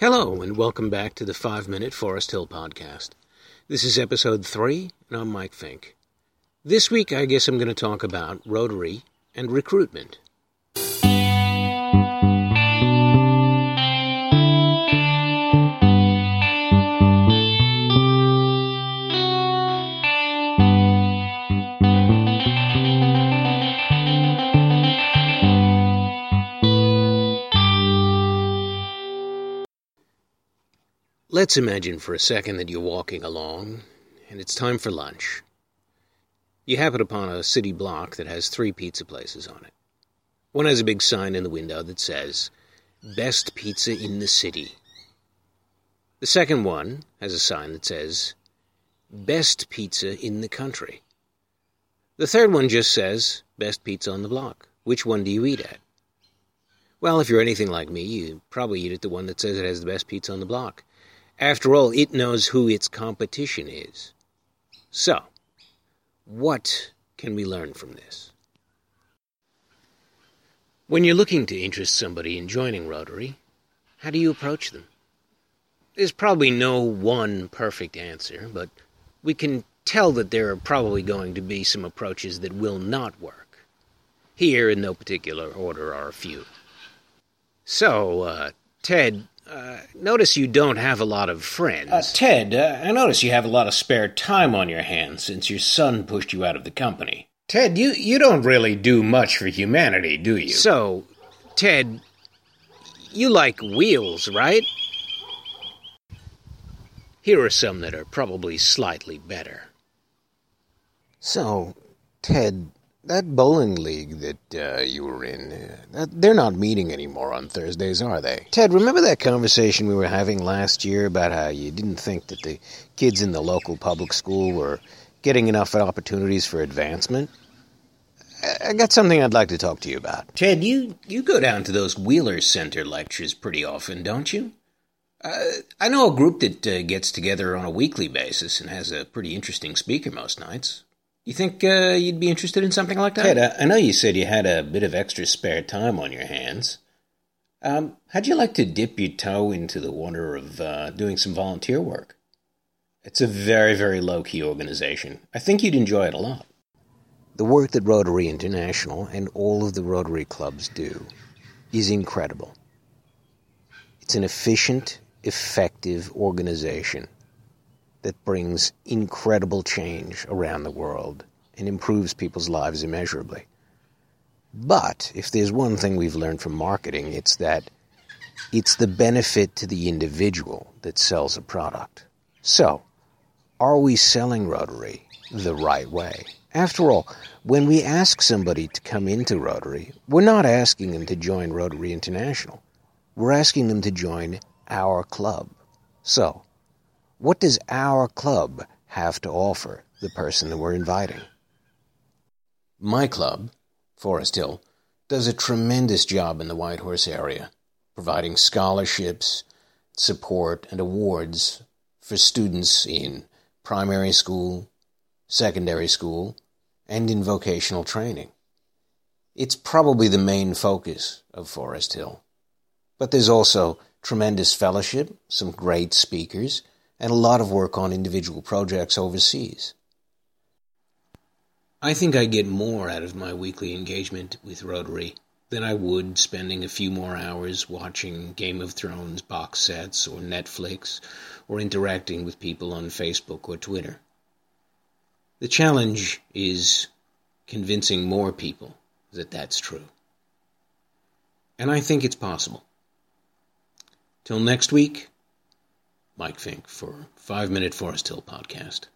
Hello, and welcome back to the 5 Minute Forest Hill Podcast. This is episode 3, and I'm Mike Finke. This week, I guess I'm going to talk about Rotary and recruitment. Let's imagine for a second that you're walking along and it's time for lunch. You happen upon a city block that has three pizza places on it. One has a big sign in the window that says, Best Pizza in the City. The second one has a sign that says, Best Pizza in the Country. The third one just says, Best Pizza on the Block. Which one do you eat at? Well, if you're anything like me, you probably eat at the one that says it has the best pizza on the block. After all, it knows who its competition is. So, what can we learn from this? When you're looking to interest somebody in joining Rotary, how do you approach them? There's probably no one perfect answer, but we can tell that there are probably going to be some approaches that will not work. Here, in no particular order, are a few. So, uh, Ted, uh, notice you don't have a lot of friends. Uh, Ted, uh, I notice you have a lot of spare time on your hands since your son pushed you out of the company. Ted, you, you don't really do much for humanity, do you? So, Ted, you like wheels, right? Here are some that are probably slightly better. So, Ted, that bowling league that uh, you were in, uh, they're not meeting anymore on Thursdays, are they? Ted, remember that conversation we were having last year about how you didn't think that the kids in the local public school were getting enough opportunities for advancement? I got something I'd like to talk to you about. Ted, you, you go down to those Wheeler Center lectures pretty often, don't you? Uh, I know a group that uh, gets together on a weekly basis and has a pretty interesting speaker most nights. You think uh, you'd be interested in something like that? Ted, I, I know you said you had a bit of extra spare time on your hands. Um, how'd you like to dip your toe into the water of uh, doing some volunteer work? It's a very, very low key organization. I think you'd enjoy it a lot. The work that Rotary International and all of the Rotary clubs do is incredible. It's an efficient, effective organization that brings incredible change around the world and improves people's lives immeasurably. But if there's one thing we've learned from marketing, it's that it's the benefit to the individual that sells a product. So, are we selling Rotary the right way? After all, when we ask somebody to come into Rotary, we're not asking them to join Rotary International. We're asking them to join our club. So, what does our club have to offer the person that we're inviting? My club, Forest Hill, does a tremendous job in the Whitehorse area, providing scholarships, support, and awards for students in primary school, secondary school, and in vocational training. It's probably the main focus of Forest Hill. But there's also tremendous fellowship, some great speakers, and a lot of work on individual projects overseas. I think I get more out of my weekly engagement with Rotary than I would spending a few more hours watching Game of Thrones box sets or Netflix or interacting with people on Facebook or Twitter. The challenge is convincing more people that that's true. And I think it's possible. Till next week, Mike Finke for 5 Minute Forest Hill Podcast.